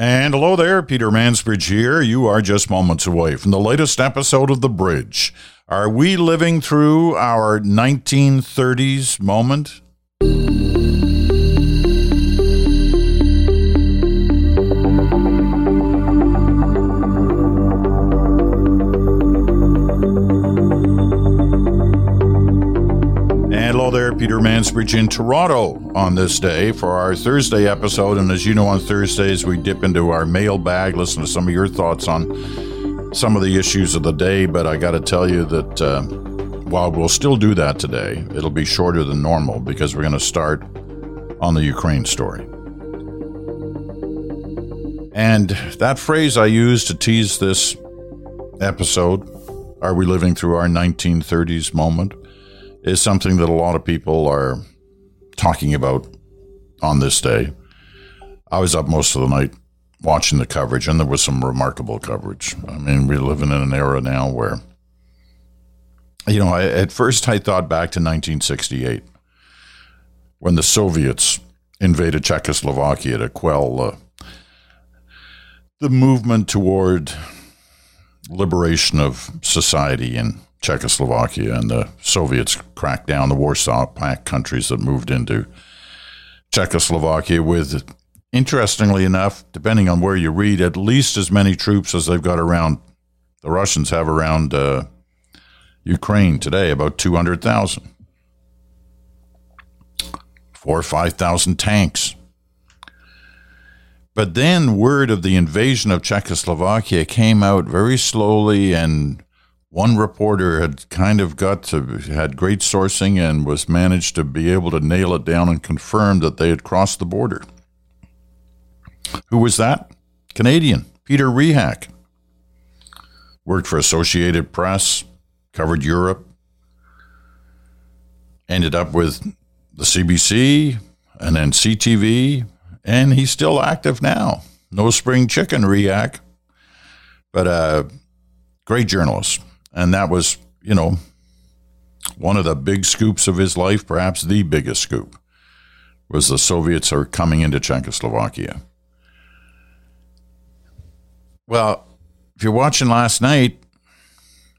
And hello there, Peter Mansbridge here. You are just moments away from the latest episode of The Bridge. Are we living through our 1930s moment? Peter Mansbridge in Toronto on this day for our Thursday episode. And as you know, on Thursdays, we dip into our mailbag, listen to some of your thoughts on some of the issues of the day. But I got to tell you that uh, while we'll still do that today, it'll be shorter than normal because we're going to start on the Ukraine story. And that phrase I used to tease this episode, Are We Living Through Our 1930s Moment? Is something that a lot of people are talking about on this day. I was up most of the night watching the coverage, and there was some remarkable coverage. I mean, we're living in an era now where, you know, I, at first I thought back to 1968 when the Soviets invaded Czechoslovakia to quell uh, the movement toward liberation of society and Czechoslovakia and the Soviets cracked down the Warsaw Pact countries that moved into Czechoslovakia with, interestingly enough, depending on where you read, at least as many troops as they've got around, the Russians have around uh, Ukraine today, about 200,000. Four or 5,000 tanks. But then word of the invasion of Czechoslovakia came out very slowly and one reporter had kind of got to had great sourcing and was managed to be able to nail it down and confirm that they had crossed the border. Who was that? Canadian Peter Rehak. Worked for Associated Press, covered Europe, ended up with the CBC and then CTV, and he's still active now. No spring chicken, Rehak, but a uh, great journalist. And that was, you know, one of the big scoops of his life, perhaps the biggest scoop, was the Soviets are coming into Czechoslovakia. Well, if you're watching last night,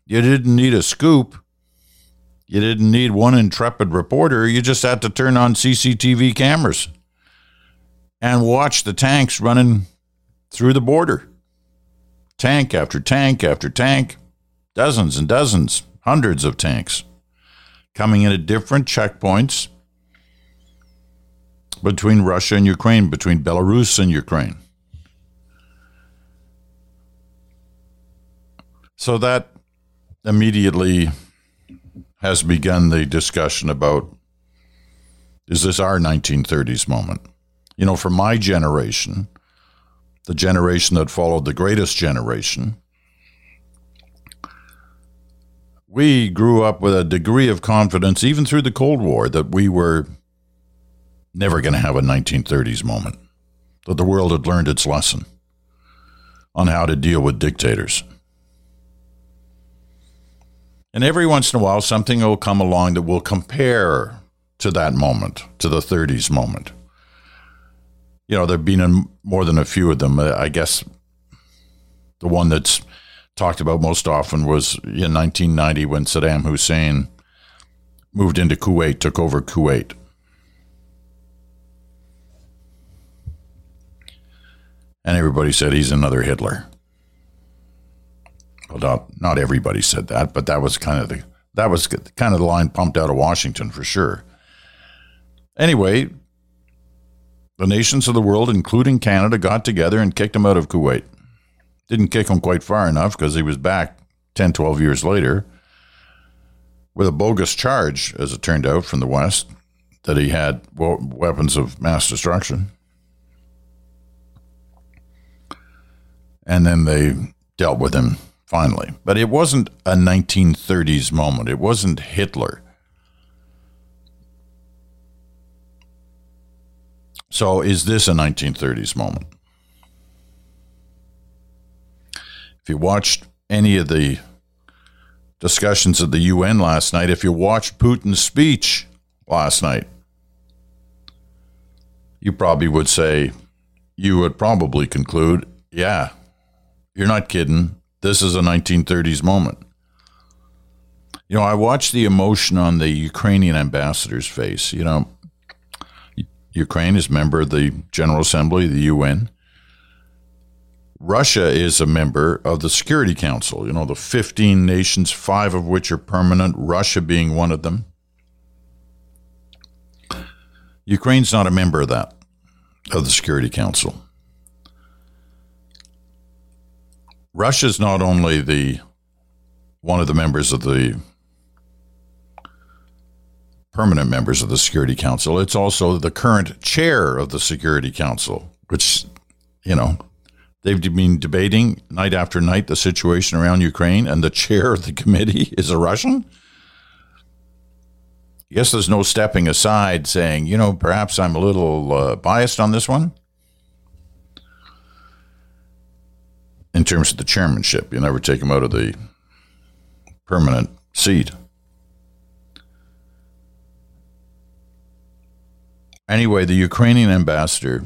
you didn't need a scoop. You didn't need one intrepid reporter. You just had to turn on CCTV cameras and watch the tanks running through the border. Tank after tank after tank dozens and dozens, hundreds of tanks coming in at different checkpoints between Russia and Ukraine, between Belarus and Ukraine. So that immediately has begun the discussion about is this our 1930s moment? You know, for my generation, the generation that followed the greatest generation, we grew up with a degree of confidence, even through the Cold War, that we were never going to have a 1930s moment, that the world had learned its lesson on how to deal with dictators. And every once in a while, something will come along that will compare to that moment, to the 30s moment. You know, there have been more than a few of them. Uh, I guess the one that's talked about most often was in 1990 when Saddam Hussein moved into Kuwait, took over Kuwait. And everybody said he's another Hitler. Well, not, not everybody said that, but that was kind of the that was kind of the line pumped out of Washington for sure. Anyway, the nations of the world, including Canada, got together and kicked him out of Kuwait. Didn't kick him quite far enough because he was back 10, 12 years later with a bogus charge, as it turned out, from the West that he had weapons of mass destruction. And then they dealt with him finally. But it wasn't a 1930s moment, it wasn't Hitler. So, is this a 1930s moment? If you watched any of the discussions at the UN last night, if you watched Putin's speech last night, you probably would say, you would probably conclude, yeah, you're not kidding. This is a 1930s moment. You know, I watched the emotion on the Ukrainian ambassador's face. You know, Ukraine is member of the General Assembly, the UN. Russia is a member of the Security Council, you know, the 15 nations, five of which are permanent, Russia being one of them. Ukraine's not a member of that, of the Security Council. Russia's not only the one of the members of the permanent members of the Security Council, it's also the current chair of the Security Council, which, you know, they've been debating night after night the situation around Ukraine, and the chair of the committee is a Russian. Guess there's no stepping aside saying, you know, perhaps I'm a little uh, biased on this one. In terms of the chairmanship, you never take him out of the permanent seat. Anyway, the Ukrainian ambassador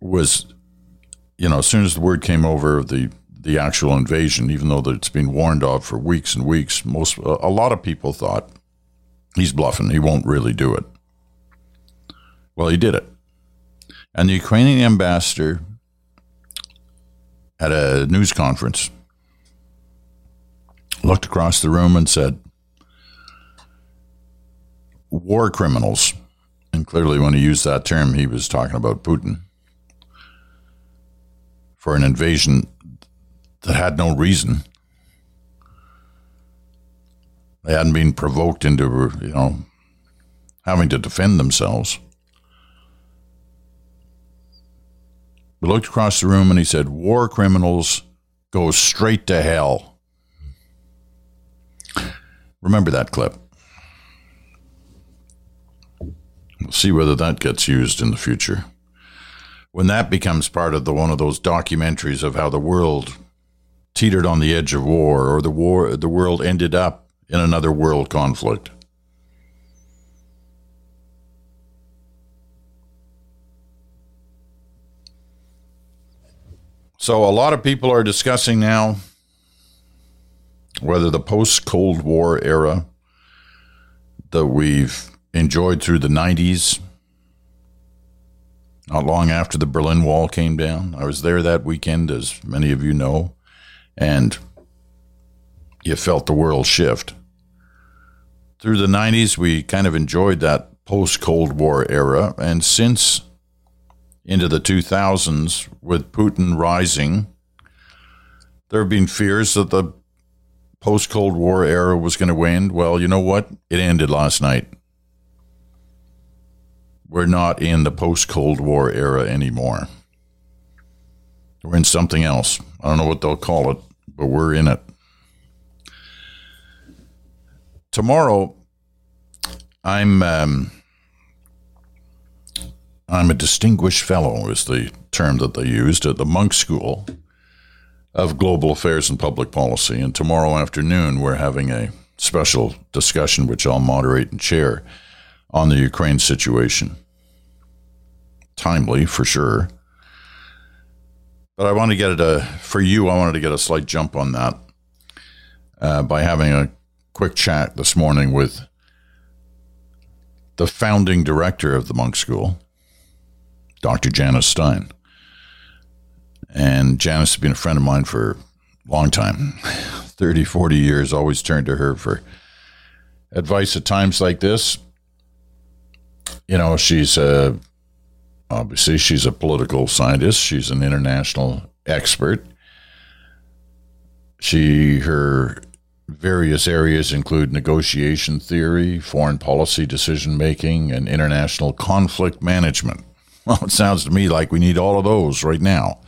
was, you know, as soon as the word came over the the actual invasion, even though it's been warned of for weeks and weeks, most a lot of people thought he's bluffing. He won't really do it. Well, he did it, and the Ukrainian ambassador at a news conference looked across the room and said, "War criminals." And clearly, when he used that term, he was talking about Putin for an invasion that had no reason. They hadn't been provoked into, you know, having to defend themselves. We looked across the room and he said, War criminals go straight to hell. Remember that clip. We'll see whether that gets used in the future when that becomes part of the one of those documentaries of how the world teetered on the edge of war or the war the world ended up in another world conflict. So a lot of people are discussing now whether the post Cold War era that we've enjoyed through the 90s not long after the Berlin Wall came down. I was there that weekend, as many of you know, and you felt the world shift. Through the 90s, we kind of enjoyed that post Cold War era, and since into the 2000s, with Putin rising, there have been fears that the post Cold War era was going to end. Well, you know what? It ended last night we're not in the post Cold War era anymore. We're in something else. I don't know what they'll call it, but we're in it. Tomorrow, I'm um, I'm a distinguished fellow is the term that they used at the Munk School of Global Affairs and Public Policy. And tomorrow afternoon, we're having a special discussion, which I'll moderate and chair, on the Ukraine situation. Timely for sure. But I want to get it a, for you, I wanted to get a slight jump on that uh, by having a quick chat this morning with the founding director of the Munk School, Dr. Janice Stein. And Janice has been a friend of mine for a long time 30, 40 years, always turned to her for advice at times like this you know, she's a, obviously she's a political scientist. She's an international expert. She her various areas include negotiation theory, foreign policy decision making, and international conflict management. Well, it sounds to me like we need all of those right now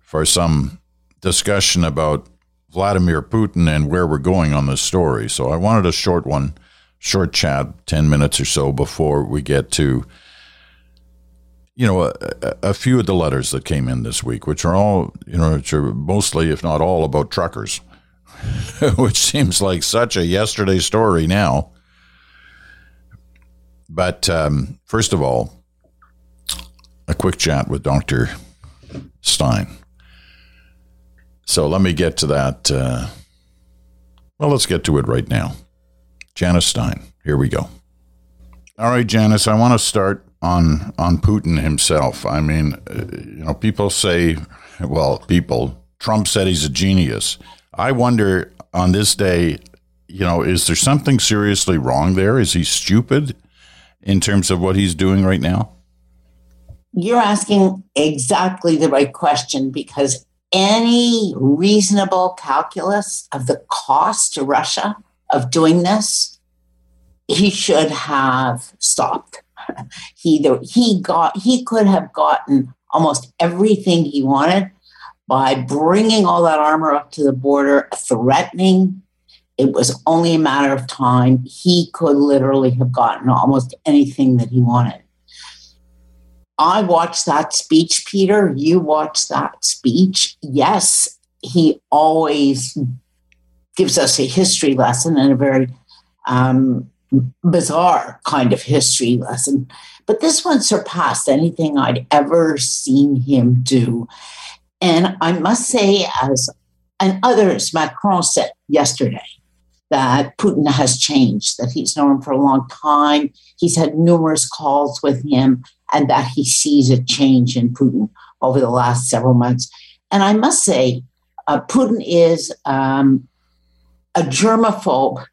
for some discussion about Vladimir Putin and where we're going on this story. So I wanted a short one short chat, 10 minutes or so before we get to, you know, a, a, few of the letters that came in this week, which are all, you know, which are mostly, if not all, about truckers, which seems like such a yesterday story now. But um, first of all, a quick chat with Dr. Stein. So let me get to that. Uh, well, let's get to it right now. Janice Stein, here we go. All right, Janice, I want to start on on Putin himself. I mean, uh, you know, people say, well, people, Trump said he's a genius. I wonder on this day, you know, is there something seriously wrong there? Is he stupid in terms of what he's doing right now? You're asking exactly the right question because any reasonable calculus of the cost to Russia of doing this, he should have stopped. He he got he could have gotten almost everything he wanted by bringing all that armor up to the border, threatening. It was only a matter of time. He could literally have gotten almost anything that he wanted. I watched that speech, Peter. You watched that speech. Yes, he always gives us a history lesson and a very um, bizarre kind of history lesson. But this one surpassed anything I'd ever seen him do. And I must say, as and others, Macron said yesterday that Putin has changed, that he's known him for a long time. He's had numerous calls with him, and that he sees a change in Putin over the last several months. And I must say, uh, Putin is um, a germaphobe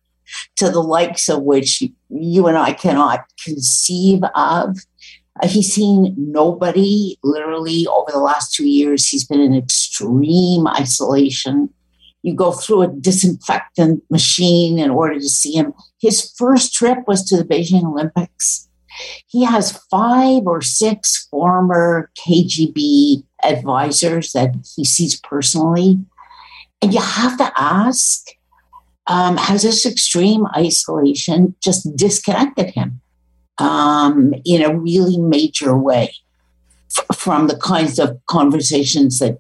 to the likes of which you and I cannot conceive of. Uh, he's seen nobody literally over the last two years. He's been in extreme isolation. You go through a disinfectant machine in order to see him. His first trip was to the Beijing Olympics. He has five or six former KGB advisors that he sees personally. And you have to ask um, has this extreme isolation just disconnected him um, in a really major way f- from the kinds of conversations that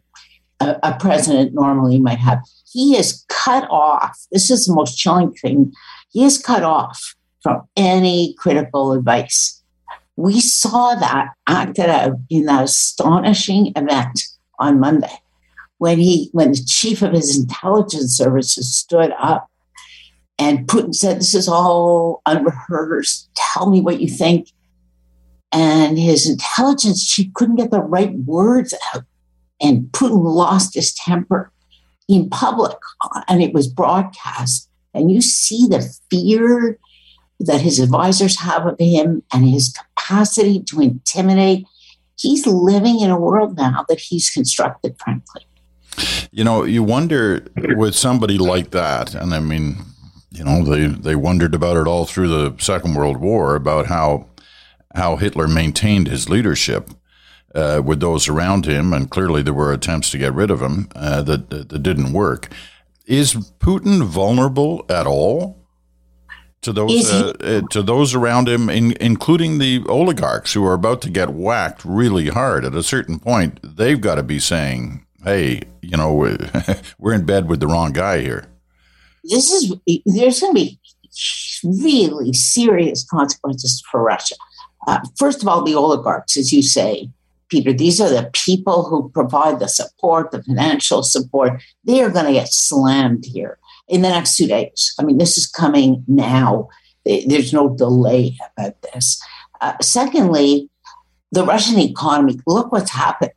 a, a president normally might have? He is cut off. This is the most chilling thing. He is cut off from any critical advice. We saw that acted out in that astonishing event on Monday when he when the chief of his intelligence services stood up and Putin said, This is all unrehearsed. Tell me what you think. And his intelligence chief couldn't get the right words out. And Putin lost his temper in public, and it was broadcast. And you see the fear that his advisors have of him and his capacity to intimidate. He's living in a world now that he's constructed, frankly. You know, you wonder with somebody like that, and I mean, you know, they, they wondered about it all through the Second World War about how how Hitler maintained his leadership uh, with those around him, and clearly there were attempts to get rid of him uh, that, that, that didn't work. Is Putin vulnerable at all to those uh, uh, to those around him, in, including the oligarchs who are about to get whacked really hard? At a certain point, they've got to be saying, "Hey, you know, we're in bed with the wrong guy here." This is there's going to be really serious consequences for Russia. Uh, first of all, the oligarchs, as you say, Peter, these are the people who provide the support, the financial support. They are going to get slammed here in the next two days. I mean, this is coming now. There's no delay about this. Uh, secondly, the Russian economy, look what's happened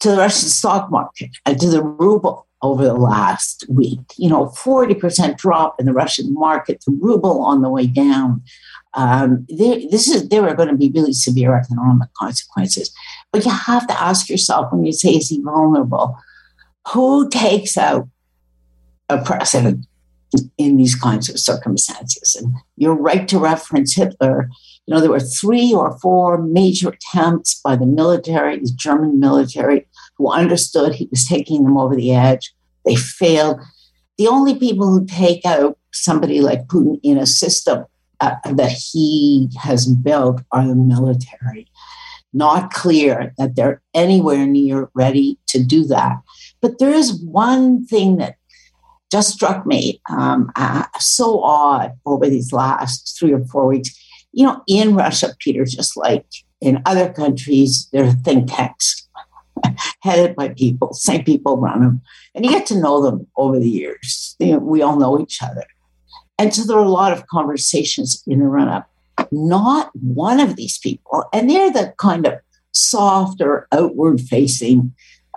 to the Russian stock market and to the ruble over the last week. You know, 40% drop in the Russian market, the ruble on the way down. Um, there, this is there are going to be really severe economic consequences. But you have to ask yourself when you say is he vulnerable, who takes out a president in these kinds of circumstances? And you're right to reference Hitler. You know, there were three or four major attempts by the military, the German military, who understood he was taking them over the edge. They failed. The only people who take out somebody like Putin in a system uh, that he has built are the military. Not clear that they're anywhere near ready to do that. But there is one thing that just struck me um, uh, so odd over these last three or four weeks. You know, in Russia, Peter, just like in other countries, there are think tanks headed by people, same people run them, and you get to know them over the years. You know, we all know each other. And so there are a lot of conversations in the run up. Not one of these people, and they're the kind of softer, outward facing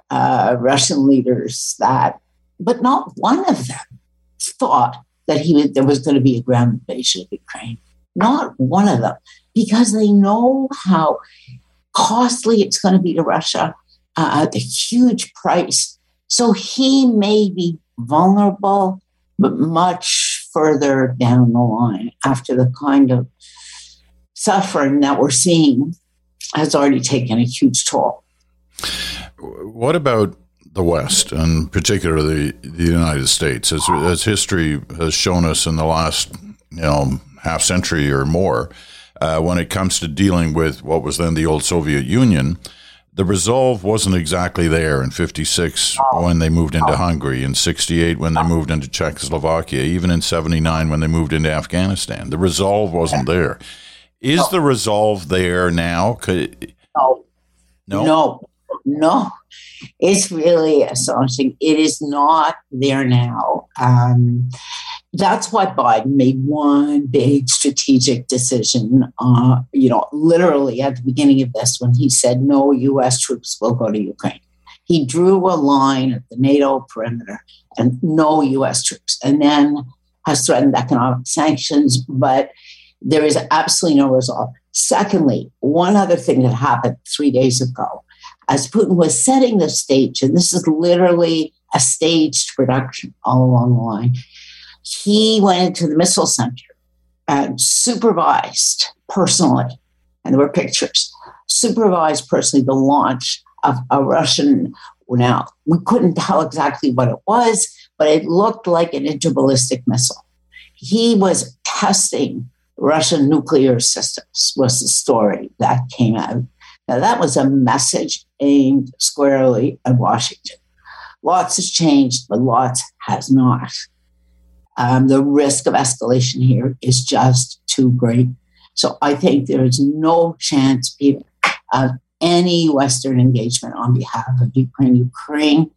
uh, Russian leaders that, but not one of them thought that he there was going to be a ground invasion of Ukraine. Not one of them, because they know how costly it's going to be to Russia, uh, the huge price. So he may be vulnerable, but much further down the line after the kind of suffering that we're seeing has already taken a huge toll. What about the West, and particularly the United States, as, as history has shown us in the last, you know, half century or more, uh, when it comes to dealing with what was then the old Soviet Union, the resolve wasn't exactly there in 56 when they moved into Hungary, in 68 when they moved into Czechoslovakia, even in 79 when they moved into Afghanistan. The resolve wasn't there. Is the resolve there now? Could, no. No. No. No. It's really astonishing. It is not there now. Um, that's why Biden made one big strategic decision, uh, you know, literally at the beginning of this when he said no U.S. troops will go to Ukraine. He drew a line at the NATO perimeter and no U.S. troops, and then has threatened economic sanctions, but there is absolutely no resolve. Secondly, one other thing that happened three days ago, as Putin was setting the stage, and this is literally a staged production all along the line, he went into the missile center and supervised personally, and there were pictures, supervised personally the launch of a Russian. Now, we couldn't tell exactly what it was, but it looked like an interballistic missile. He was testing Russian nuclear systems was the story that came out. Now, that was a message aimed squarely at Washington. Lots has changed, but lots has not. Um, the risk of escalation here is just too great. So I think there is no chance, Peter, of any Western engagement on behalf of Ukraine. Ukraine,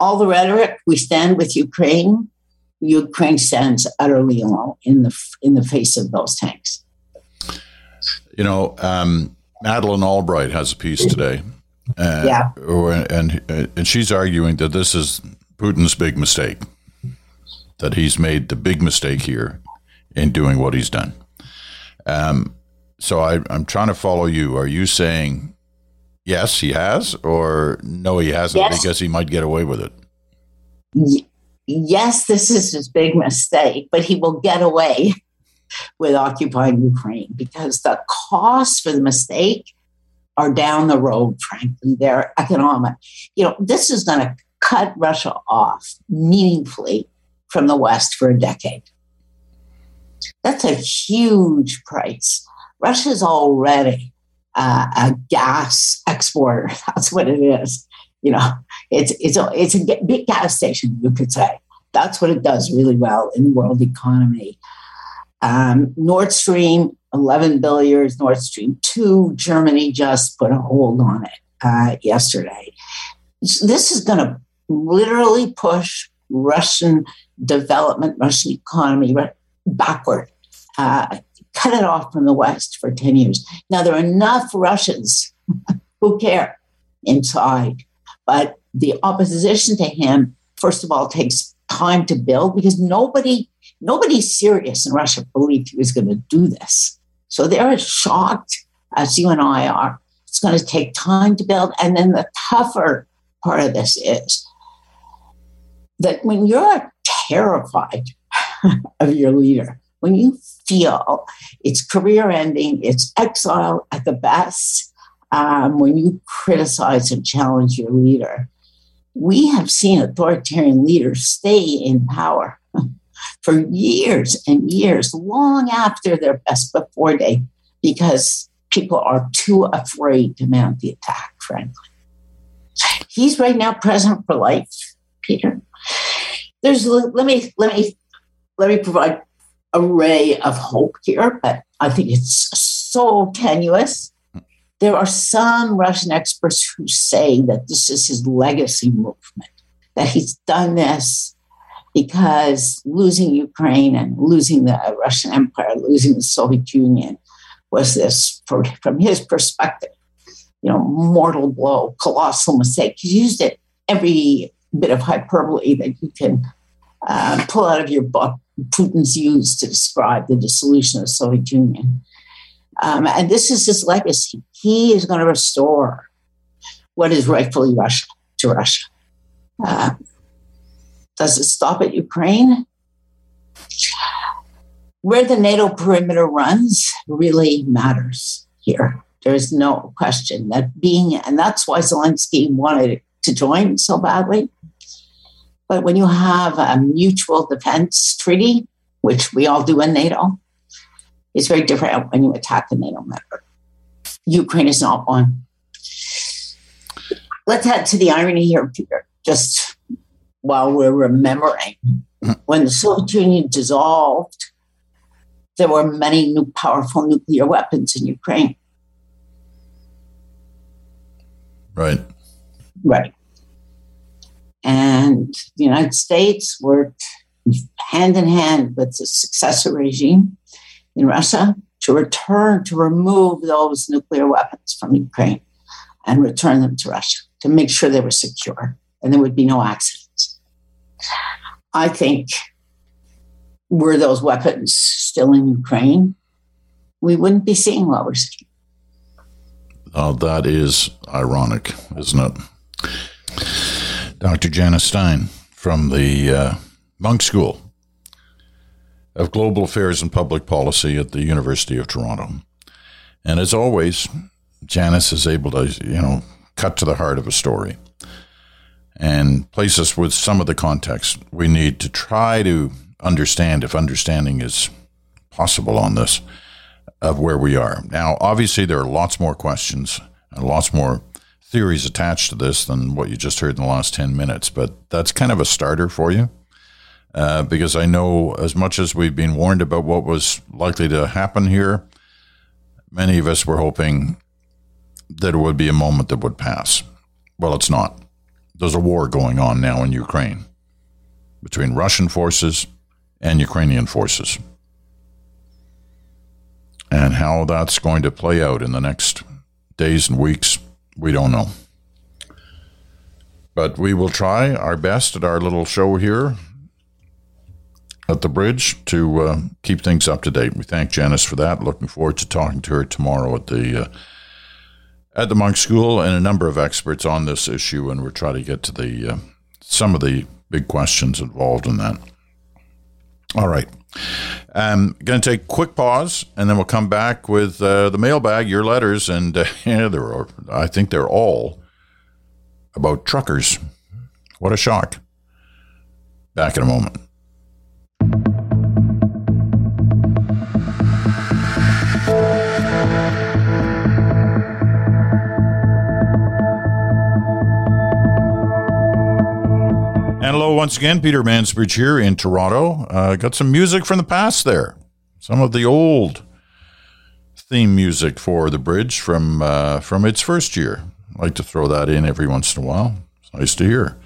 all the rhetoric, we stand with Ukraine, Ukraine stands utterly alone in the in the face of those tanks. You know, um, Madeleine Albright has a piece today, uh, yeah, and and she's arguing that this is Putin's big mistake, that he's made the big mistake here in doing what he's done. Um, so I, I'm trying to follow you. Are you saying yes, he has, or no, he hasn't yes. because he might get away with it? yes, this is his big mistake, but he will get away with occupying Ukraine because the costs for the mistake are down the road, frankly. They're economic. You know, this is going to cut Russia off meaningfully from the West for a decade. That's a huge price. Russia is already uh, a gas exporter. That's what it is. You know, it's it's a it's a big gas station, you could say. That's what it does really well in the world economy. Um, Nord Stream, 11 billion. Nord Stream 2, Germany just put a hold on it uh, yesterday. This is going to literally push Russian development, Russian economy backward, uh, cut it off from the West for 10 years. Now, there are enough Russians who care inside but the opposition to him, first of all, takes time to build because nobody nobody serious in Russia believed he was going to do this. So they're as shocked as you and I are. It's going to take time to build. And then the tougher part of this is that when you're terrified of your leader, when you feel it's career ending, it's exile at the best, um, when you criticize and challenge your leader. We have seen authoritarian leaders stay in power for years and years, long after their best before day, because people are too afraid to mount the attack, frankly. He's right now president for life, Peter. There's let me let me let me provide a ray of hope here, but I think it's so tenuous. There are some Russian experts who say that this is his legacy movement, that he's done this because losing Ukraine and losing the Russian Empire, losing the Soviet Union was this, from his perspective, you know, mortal blow, colossal mistake. He used it every bit of hyperbole that you can uh, pull out of your book. Putin's used to describe the dissolution of the Soviet Union. Um, and this is his legacy. He is going to restore what is rightfully Russia to Russia. Uh, does it stop at Ukraine? Where the NATO perimeter runs really matters here. There's no question that being, and that's why Zelensky wanted to join so badly. But when you have a mutual defense treaty, which we all do in NATO, it's very different when you attack a NATO member. Ukraine is not one. Let's head to the irony here, Peter, just while we're remembering. When the Soviet Union dissolved, there were many new powerful nuclear weapons in Ukraine. Right. Right. And the United States worked hand in hand with the successor regime in Russia to return, to remove those nuclear weapons from Ukraine and return them to Russia to make sure they were secure and there would be no accidents. I think were those weapons still in Ukraine, we wouldn't be seeing what we're seeing. Oh, that is ironic, isn't it? Dr. Janice Stein from the uh, Munk School of Global Affairs and Public Policy at the University of Toronto. And as always, Janice is able to, you know, cut to the heart of a story and place us with some of the context we need to try to understand, if understanding is possible on this, of where we are. Now, obviously, there are lots more questions and lots more theories attached to this than what you just heard in the last 10 minutes, but that's kind of a starter for you. Uh, because I know as much as we've been warned about what was likely to happen here, many of us were hoping that it would be a moment that would pass. Well, it's not. There's a war going on now in Ukraine between Russian forces and Ukrainian forces. And how that's going to play out in the next days and weeks, we don't know. But we will try our best at our little show here at the bridge to uh, keep things up to date. We thank Janice for that. Looking forward to talking to her tomorrow at the uh, at the Munk School and a number of experts on this issue, and we'll try to get to the uh, some of the big questions involved in that. All right. I'm going to take a quick pause, and then we'll come back with uh, the mailbag, your letters, and uh, yeah, there are, I think they're all about truckers. What a shock. Back in a moment. Hello once again, Peter Mansbridge here in Toronto. Uh, got some music from the past there. Some of the old theme music for the bridge from uh, from its first year. I like to throw that in every once in a while. It's nice to hear.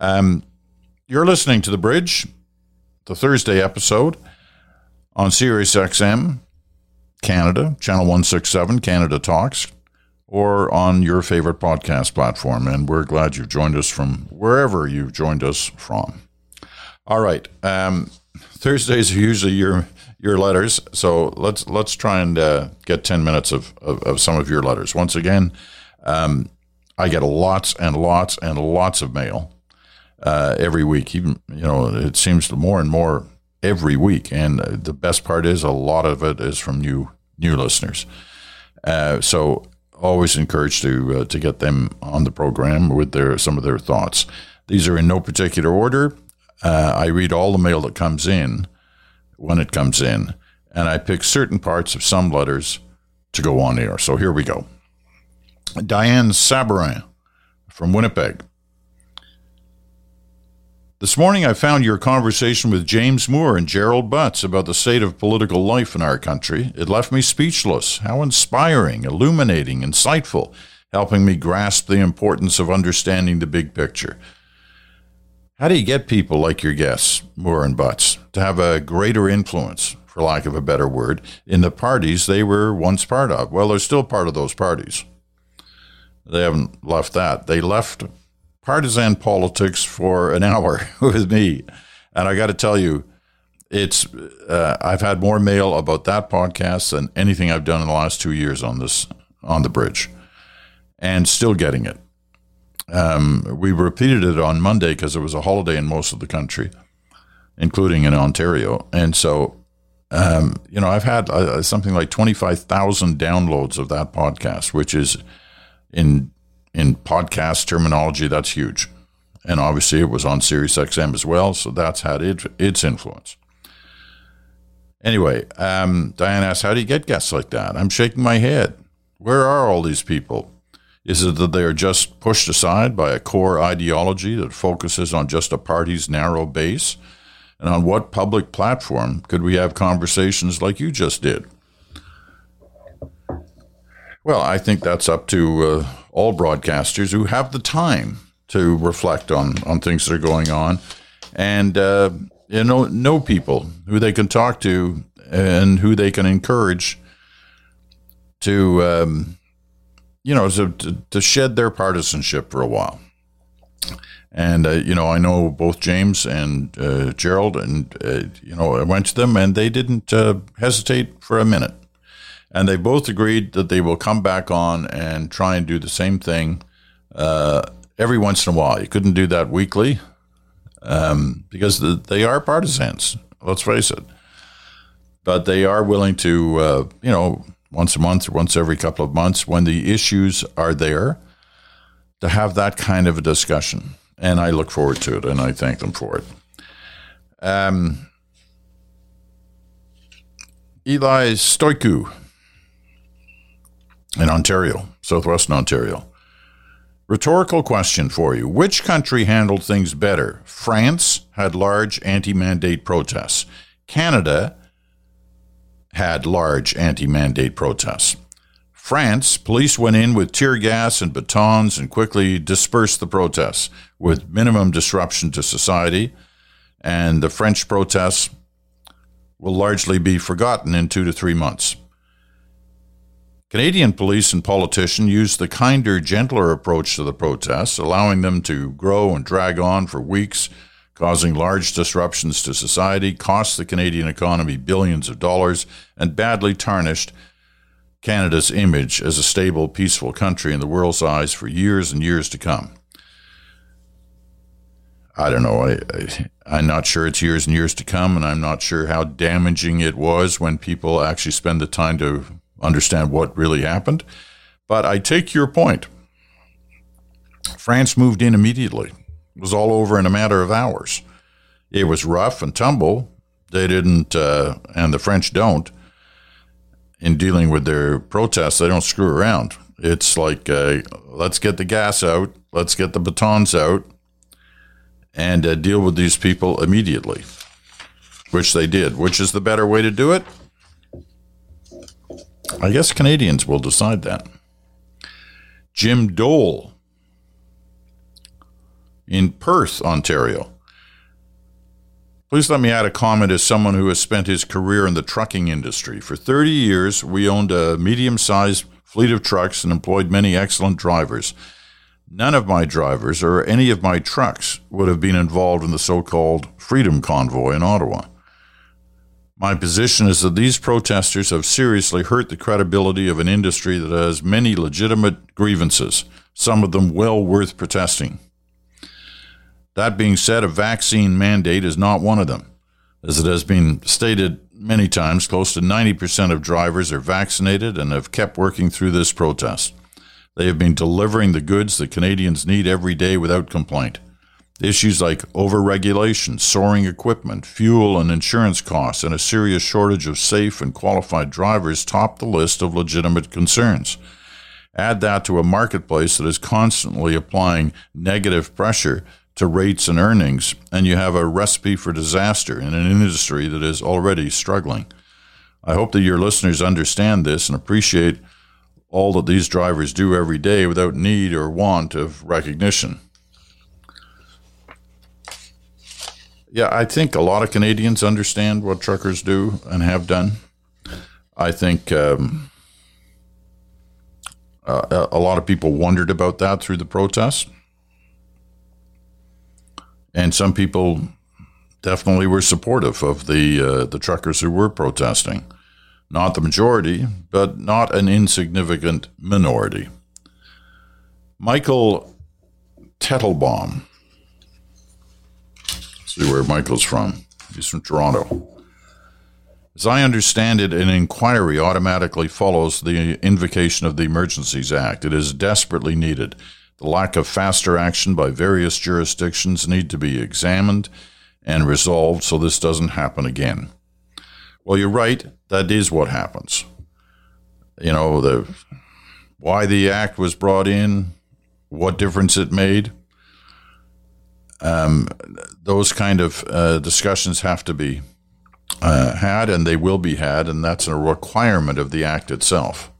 Um, you're listening to the bridge, the Thursday episode on Sirius XM Canada, Channel 167, Canada Talks or on your favorite podcast platform. And we're glad you've joined us from wherever you've joined us from. All right. Um, Thursdays are usually your your letters, so let's let's try and uh, get ten minutes of, of, of, some of your letters. Once again, um, I get lots and lots and lots of mail uh, every week. Even you know, it seems more and more every week. And the best part is a lot of it is from new new listeners. Uh, so always encouraged to uh, to get them on the program with their some of their thoughts. These are in no particular order. Uh, I read all the mail that comes in when it comes in, and I pick certain parts of some letters to go on air. So here we go. Diane Sabarin from Winnipeg. This morning, I found your conversation with James Moore and Gerald Butts about the state of political life in our country. It left me speechless. How inspiring, illuminating, insightful, helping me grasp the importance of understanding the big picture. How do you get people like your guests, Moore and Butts, to have a greater influence, for lack of a better word, in the parties they were once part of? Well, they're still part of those parties. They haven't left that. They left partisan politics for an hour with me. And I got to tell you, it's uh, I've had more mail about that podcast than anything I've done in the last two years on this on the bridge, and still getting it. Um, we repeated it on Monday because it was a holiday in most of the country, including in Ontario, and so um, you know I've had uh, something like twenty five thousand downloads of that podcast, which is in in podcast terminology, that's huge. And obviously, it was on Sirius XM as well, so that's had it, its influence. Anyway, um, Diane asked, How do you get guests like that? I'm shaking my head. Where are all these people? Is it that they are just pushed aside by a core ideology that focuses on just a party's narrow base? And on what public platform could we have conversations like you just did? Well, I think that's up to uh, all broadcasters who have the time to reflect on, on things that are going on and uh, you know know people who they can talk to and who they can encourage to um, you know to, to shed their partisanship for a while. And uh, you know, I know both James and uh, Gerald, and uh, you know, I went to them, and they didn't uh, hesitate for a minute and they both agreed that they will come back on and try and do the same thing uh, every once in a while. You couldn't do that weekly um, because the, they are partisans. Let's face it, but they are willing to, uh, you know, once a month or once every couple of months when the issues are there to have that kind of a discussion. And I look forward to it, and I thank them for it. Um, Eli Stoiku in Ontario, southwestern Ontario. Rhetorical question for you. Which country handled things better? France had large anti mandate protests. Canada had large anti mandate protests. France, police went in with tear gas and batons and quickly dispersed the protests with minimum disruption to society. And the French protests will largely be forgotten in two to three months. Canadian police and politicians used the kinder, gentler approach to the protests, allowing them to grow and drag on for weeks, causing large disruptions to society, cost the Canadian economy billions of dollars, and badly tarnished Canada's image as a stable, peaceful country in the world's eyes for years and years to come. I don't know. I, I, am not sure it's years and years to come, and I'm not sure how damaging it was when people actually spend the time to understand what really happened. But I take your point. France moved in immediately. It was all over in a matter of hours. It was rough and tumble. They didn't, uh, and the French don't, in dealing with their protests, they don't screw around. It's like, uh, let's get the gas out, let's get the batons out, and uh, deal with these people immediately, which they did. Which is the better way to do it? I guess Canadians will decide that. Jim Dole in Perth, Ontario. Please let me add a comment as someone who has spent his career in the trucking industry. For 30 years, we owned a medium sized fleet of trucks and employed many excellent drivers. None of my drivers or any of my trucks would have been involved in the so called Freedom Convoy in Ottawa. My position is that these protesters have seriously hurt the credibility of an industry that has many legitimate grievances, some of them well worth protesting. That being said, a vaccine mandate is not one of them. As it has been stated many times, close to 90% of drivers are vaccinated and have kept working through this protest. They have been delivering the goods that Canadians need every day without complaint. Issues like overregulation, soaring equipment, fuel and insurance costs, and a serious shortage of safe and qualified drivers top the list of legitimate concerns. Add that to a marketplace that is constantly applying negative pressure to rates and earnings, and you have a recipe for disaster in an industry that is already struggling. I hope that your listeners understand this and appreciate all that these drivers do every day without need or want of recognition. Yeah, I think a lot of Canadians understand what truckers do and have done. I think um, uh, a lot of people wondered about that through the protests. And some people definitely were supportive of the uh, the truckers who were protesting. Not the majority, but not an insignificant minority. Michael Tettelbaum. Where Michael's from. He's from Toronto. As I understand it, an inquiry automatically follows the invocation of the Emergencies Act. It is desperately needed. The lack of faster action by various jurisdictions need to be examined and resolved so this doesn't happen again. Well, you're right. That is what happens. You know, the why the act was brought in, what difference it made. Um, those kind of uh, discussions have to be uh, had, and they will be had, and that's a requirement of the act itself.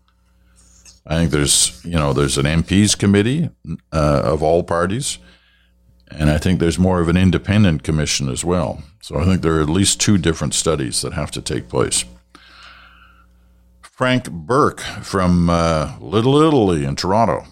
I think there's, you know, there's an MPs committee uh, of all parties and I think there's more of an independent commission as well. So I think there are at least two different studies that have to take place. Frank Burke from uh, Little Italy in Toronto.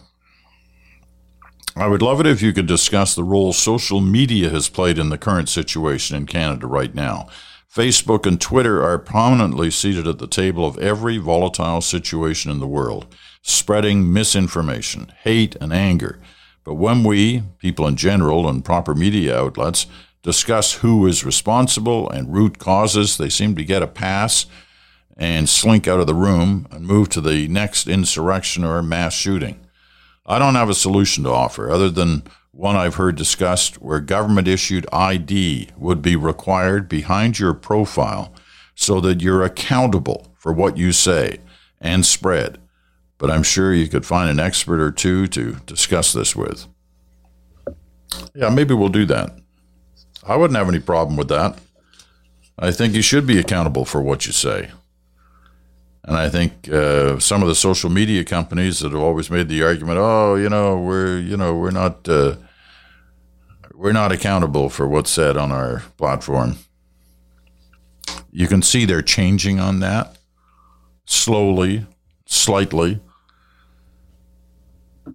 I would love it if you could discuss the role social media has played in the current situation in Canada right now. Facebook and Twitter are prominently seated at the table of every volatile situation in the world, spreading misinformation, hate, and anger but when we, people in general, and proper media outlets, discuss who is responsible and root causes, they seem to get a pass and slink out of the room and move to the next insurrection or mass shooting. I don't have a solution to offer other than one I've heard discussed where government issued ID would be required behind your profile so that you're accountable for what you say and spread but I'm sure you could find an expert or two to discuss this with. Yeah, maybe we'll do that. I wouldn't have any problem with that. I think you should be accountable for what you say. And I think uh, some of the social media companies that have always made the argument, oh, you know, we're, you know, we're not, uh, we're not accountable for what's said on our platform. You can see they're changing on that slowly, slightly.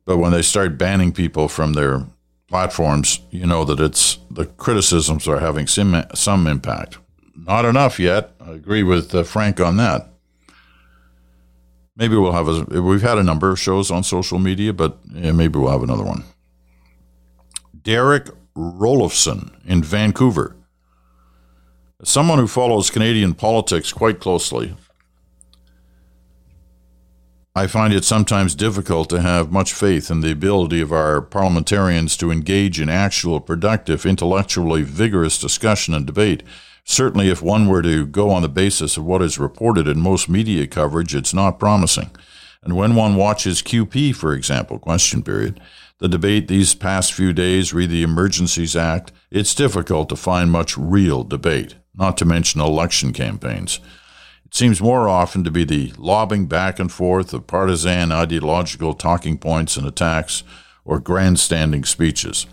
But when they start banning people from their platforms, you know that it's the criticisms are having some, some impact. Not enough yet. I agree with uh, Frank on that. Maybe we'll have a. We've had a number of shows on social media, but yeah, maybe we'll have another one. Derek Rolofson in Vancouver. Someone who follows Canadian politics quite closely, I find it sometimes difficult to have much faith in the ability of our parliamentarians to engage in actual, productive, intellectually vigorous discussion and debate. Certainly, if one were to go on the basis of what is reported in most media coverage, it's not promising. And when one watches QP, for example, question period, the debate these past few days, read the Emergencies Act, it's difficult to find much real debate, not to mention election campaigns. It seems more often to be the lobbing back and forth of partisan ideological talking points and attacks or grandstanding speeches.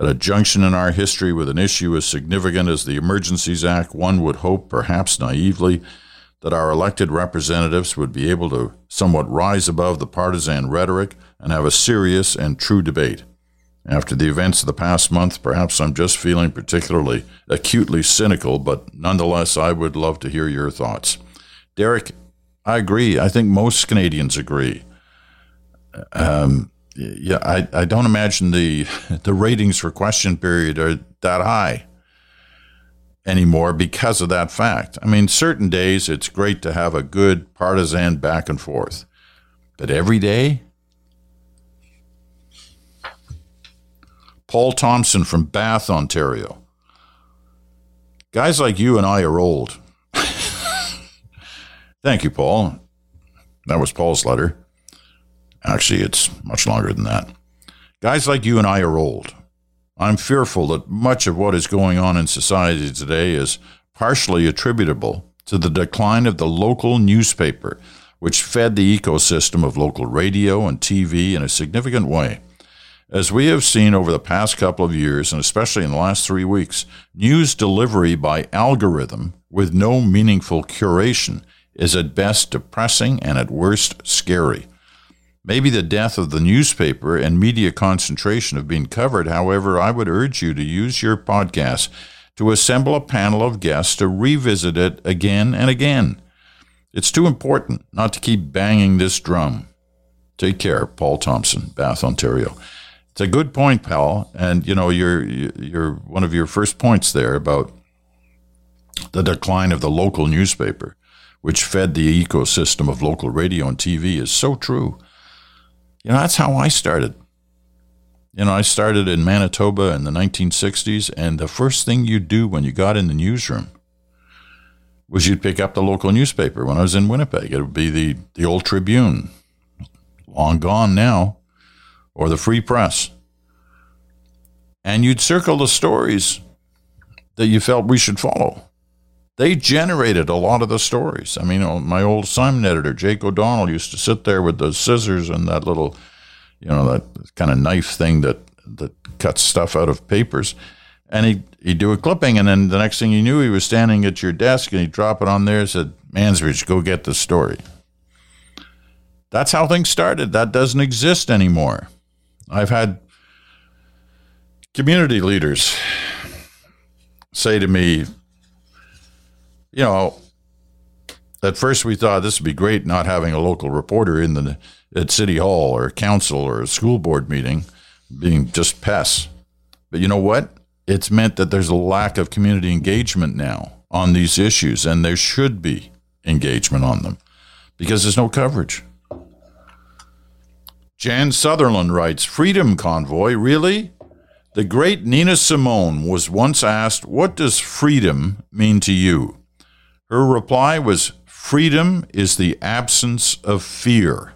At a junction in our history with an issue as significant as the Emergencies Act, one would hope, perhaps naively, that our elected representatives would be able to somewhat rise above the partisan rhetoric and have a serious and true debate. After the events of the past month, perhaps I'm just feeling particularly acutely cynical, but nonetheless, I would love to hear your thoughts. Derek, I agree. I think most Canadians agree. Um, yeah, I, I don't imagine the the ratings for question period are that high anymore because of that fact. I mean, certain days it's great to have a good partisan back and forth, but every day, Paul Thompson from Bath, Ontario. Guys like you and I are old. Thank you, Paul. That was Paul's letter. Actually, it's much longer than that. Guys like you and I are old. I'm fearful that much of what is going on in society today is partially attributable to the decline of the local newspaper, which fed the ecosystem of local radio and TV in a significant way. As we have seen over the past couple of years, and especially in the last three weeks, news delivery by algorithm with no meaningful curation is at best depressing and at worst scary. Maybe the death of the newspaper and media concentration have been covered. However, I would urge you to use your podcast to assemble a panel of guests to revisit it again and again. It's too important not to keep banging this drum. Take care, Paul Thompson, Bath, Ontario. It's a good point, pal. And you know, you're you're one of your first points there about the decline of the local newspaper, which fed the ecosystem of local radio and TV, is so true. You know, that's how I started. You know, I started in Manitoba in the 1960s, and the first thing you'd do when you got in the newsroom was you'd pick up the local newspaper. When I was in Winnipeg, it would be the, the Old Tribune, long gone now, or the Free Press. And you'd circle the stories that you felt we should follow. They generated a lot of the stories. I mean, my old Simon editor, Jake O'Donnell, used to sit there with the scissors and that little, you know, that kind of knife thing that, that cuts stuff out of papers. And he'd, he'd do a clipping, and then the next thing you knew, he was standing at your desk and he'd drop it on there and said, Mansbridge, go get the story. That's how things started. That doesn't exist anymore. I've had community leaders say to me, you know, at first we thought this would be great not having a local reporter in the at city hall or council or a school board meeting being just pests. But you know what? It's meant that there's a lack of community engagement now on these issues, and there should be engagement on them because there's no coverage. Jan Sutherland writes Freedom Convoy, really? The great Nina Simone was once asked, What does freedom mean to you? Her reply was freedom is the absence of fear.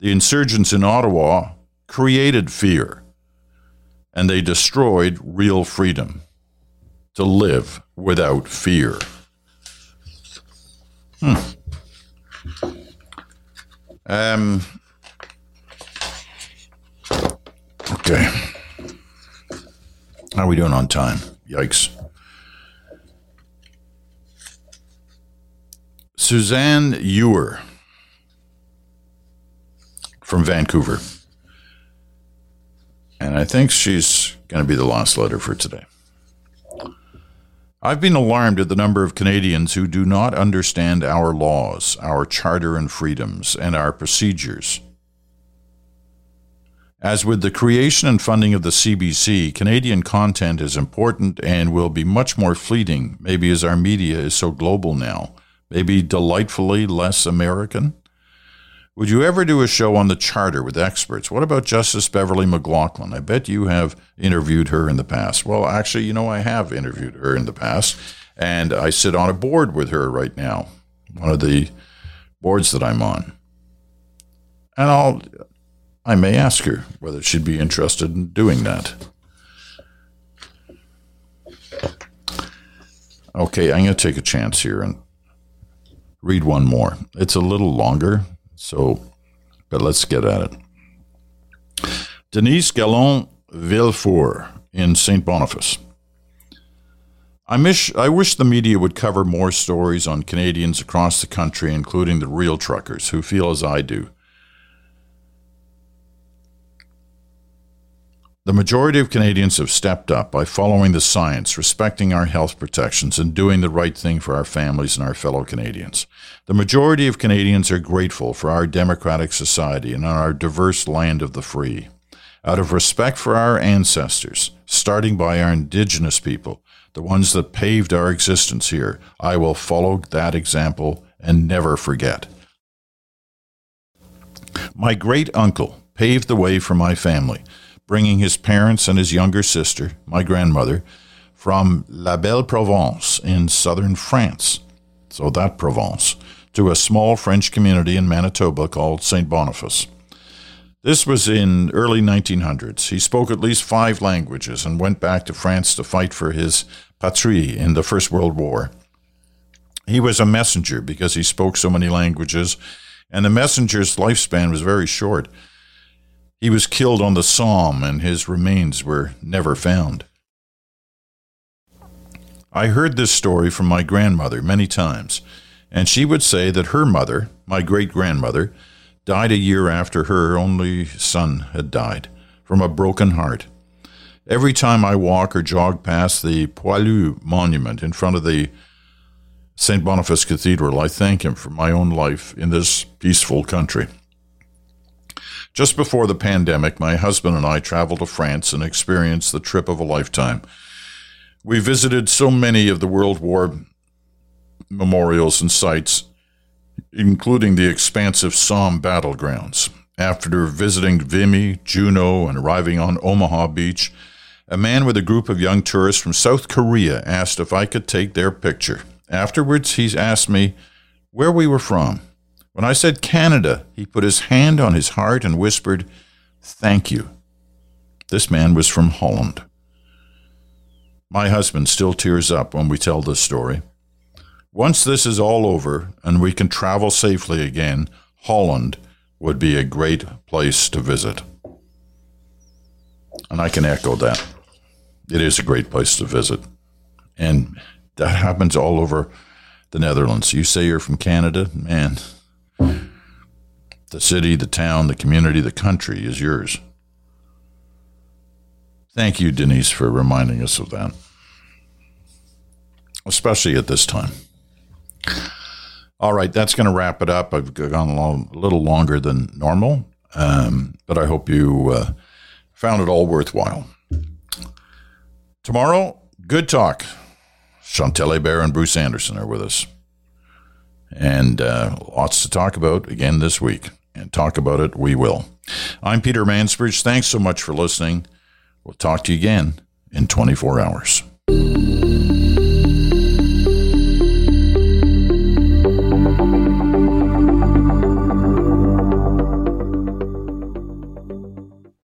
The insurgents in Ottawa created fear, and they destroyed real freedom to live without fear. Hmm. Um, okay. How are we doing on time? Yikes. Suzanne Ewer from Vancouver. And I think she's going to be the last letter for today. I've been alarmed at the number of Canadians who do not understand our laws, our charter and freedoms, and our procedures. As with the creation and funding of the CBC, Canadian content is important and will be much more fleeting, maybe as our media is so global now maybe delightfully less American? Would you ever do a show on the charter with experts? What about Justice Beverley McLachlin? I bet you have interviewed her in the past. Well, actually, you know, I have interviewed her in the past, and I sit on a board with her right now, one of the boards that I'm on. And I'll, I may ask her whether she'd be interested in doing that. Okay, I'm going to take a chance here and read one more. It's a little longer, so, but let's get at it. Denise Gallon Villefort in St. Boniface. I, miss, I wish the media would cover more stories on Canadians across the country, including the real truckers who feel as I do The majority of Canadians have stepped up by following the science, respecting our health protections, and doing the right thing for our families and our fellow Canadians. The majority of Canadians are grateful for our democratic society and our diverse land of the free. Out of respect for our ancestors, starting by our Indigenous people, the ones that paved our existence here, I will follow that example and never forget. My great uncle paved the way for my family bringing his parents and his younger sister, my grandmother, from La Belle Provence in southern France, so that Provence, to a small French community in Manitoba called St. Boniface. This was in early 1900s. He spoke at least five languages and went back to France to fight for his patrie in the First World War. He was a messenger because he spoke so many languages, and the messenger's lifespan was very short. He was killed on the Somme, and his remains were never found. I heard this story from my grandmother many times, and she would say that her mother, my great grandmother, died a year after her only son had died from a broken heart. Every time I walk or jog past the Poilu monument in front of the St. Boniface Cathedral, I thank him for my own life in this peaceful country. Just before the pandemic, my husband and I traveled to France and experienced the trip of a lifetime. We visited so many of the World War memorials and sites, including the expansive Somme battlegrounds. After visiting Vimy, Juno, and arriving on Omaha Beach, a man with a group of young tourists from South Korea asked if I could take their picture. Afterwards, he asked me where we were from. When I said Canada, he put his hand on his heart and whispered, Thank you. This man was from Holland. My husband still tears up when we tell this story. Once this is all over and we can travel safely again, Holland would be a great place to visit. And I can echo that. It is a great place to visit. And that happens all over the Netherlands. You say you're from Canada, man, the city, the town, the community, the country is yours. Thank you, Denise, for reminding us of that, especially at this time. All right, that's going to wrap it up. I've gone a little longer than normal, um, but I hope you uh, found it all worthwhile. Tomorrow, good talk. Chantal Hébert and Bruce Anderson are with us. And uh, lots to talk about again this week. And talk about it we will. I'm Peter Mansbridge. Thanks so much for listening. We'll talk to you again in 24 hours.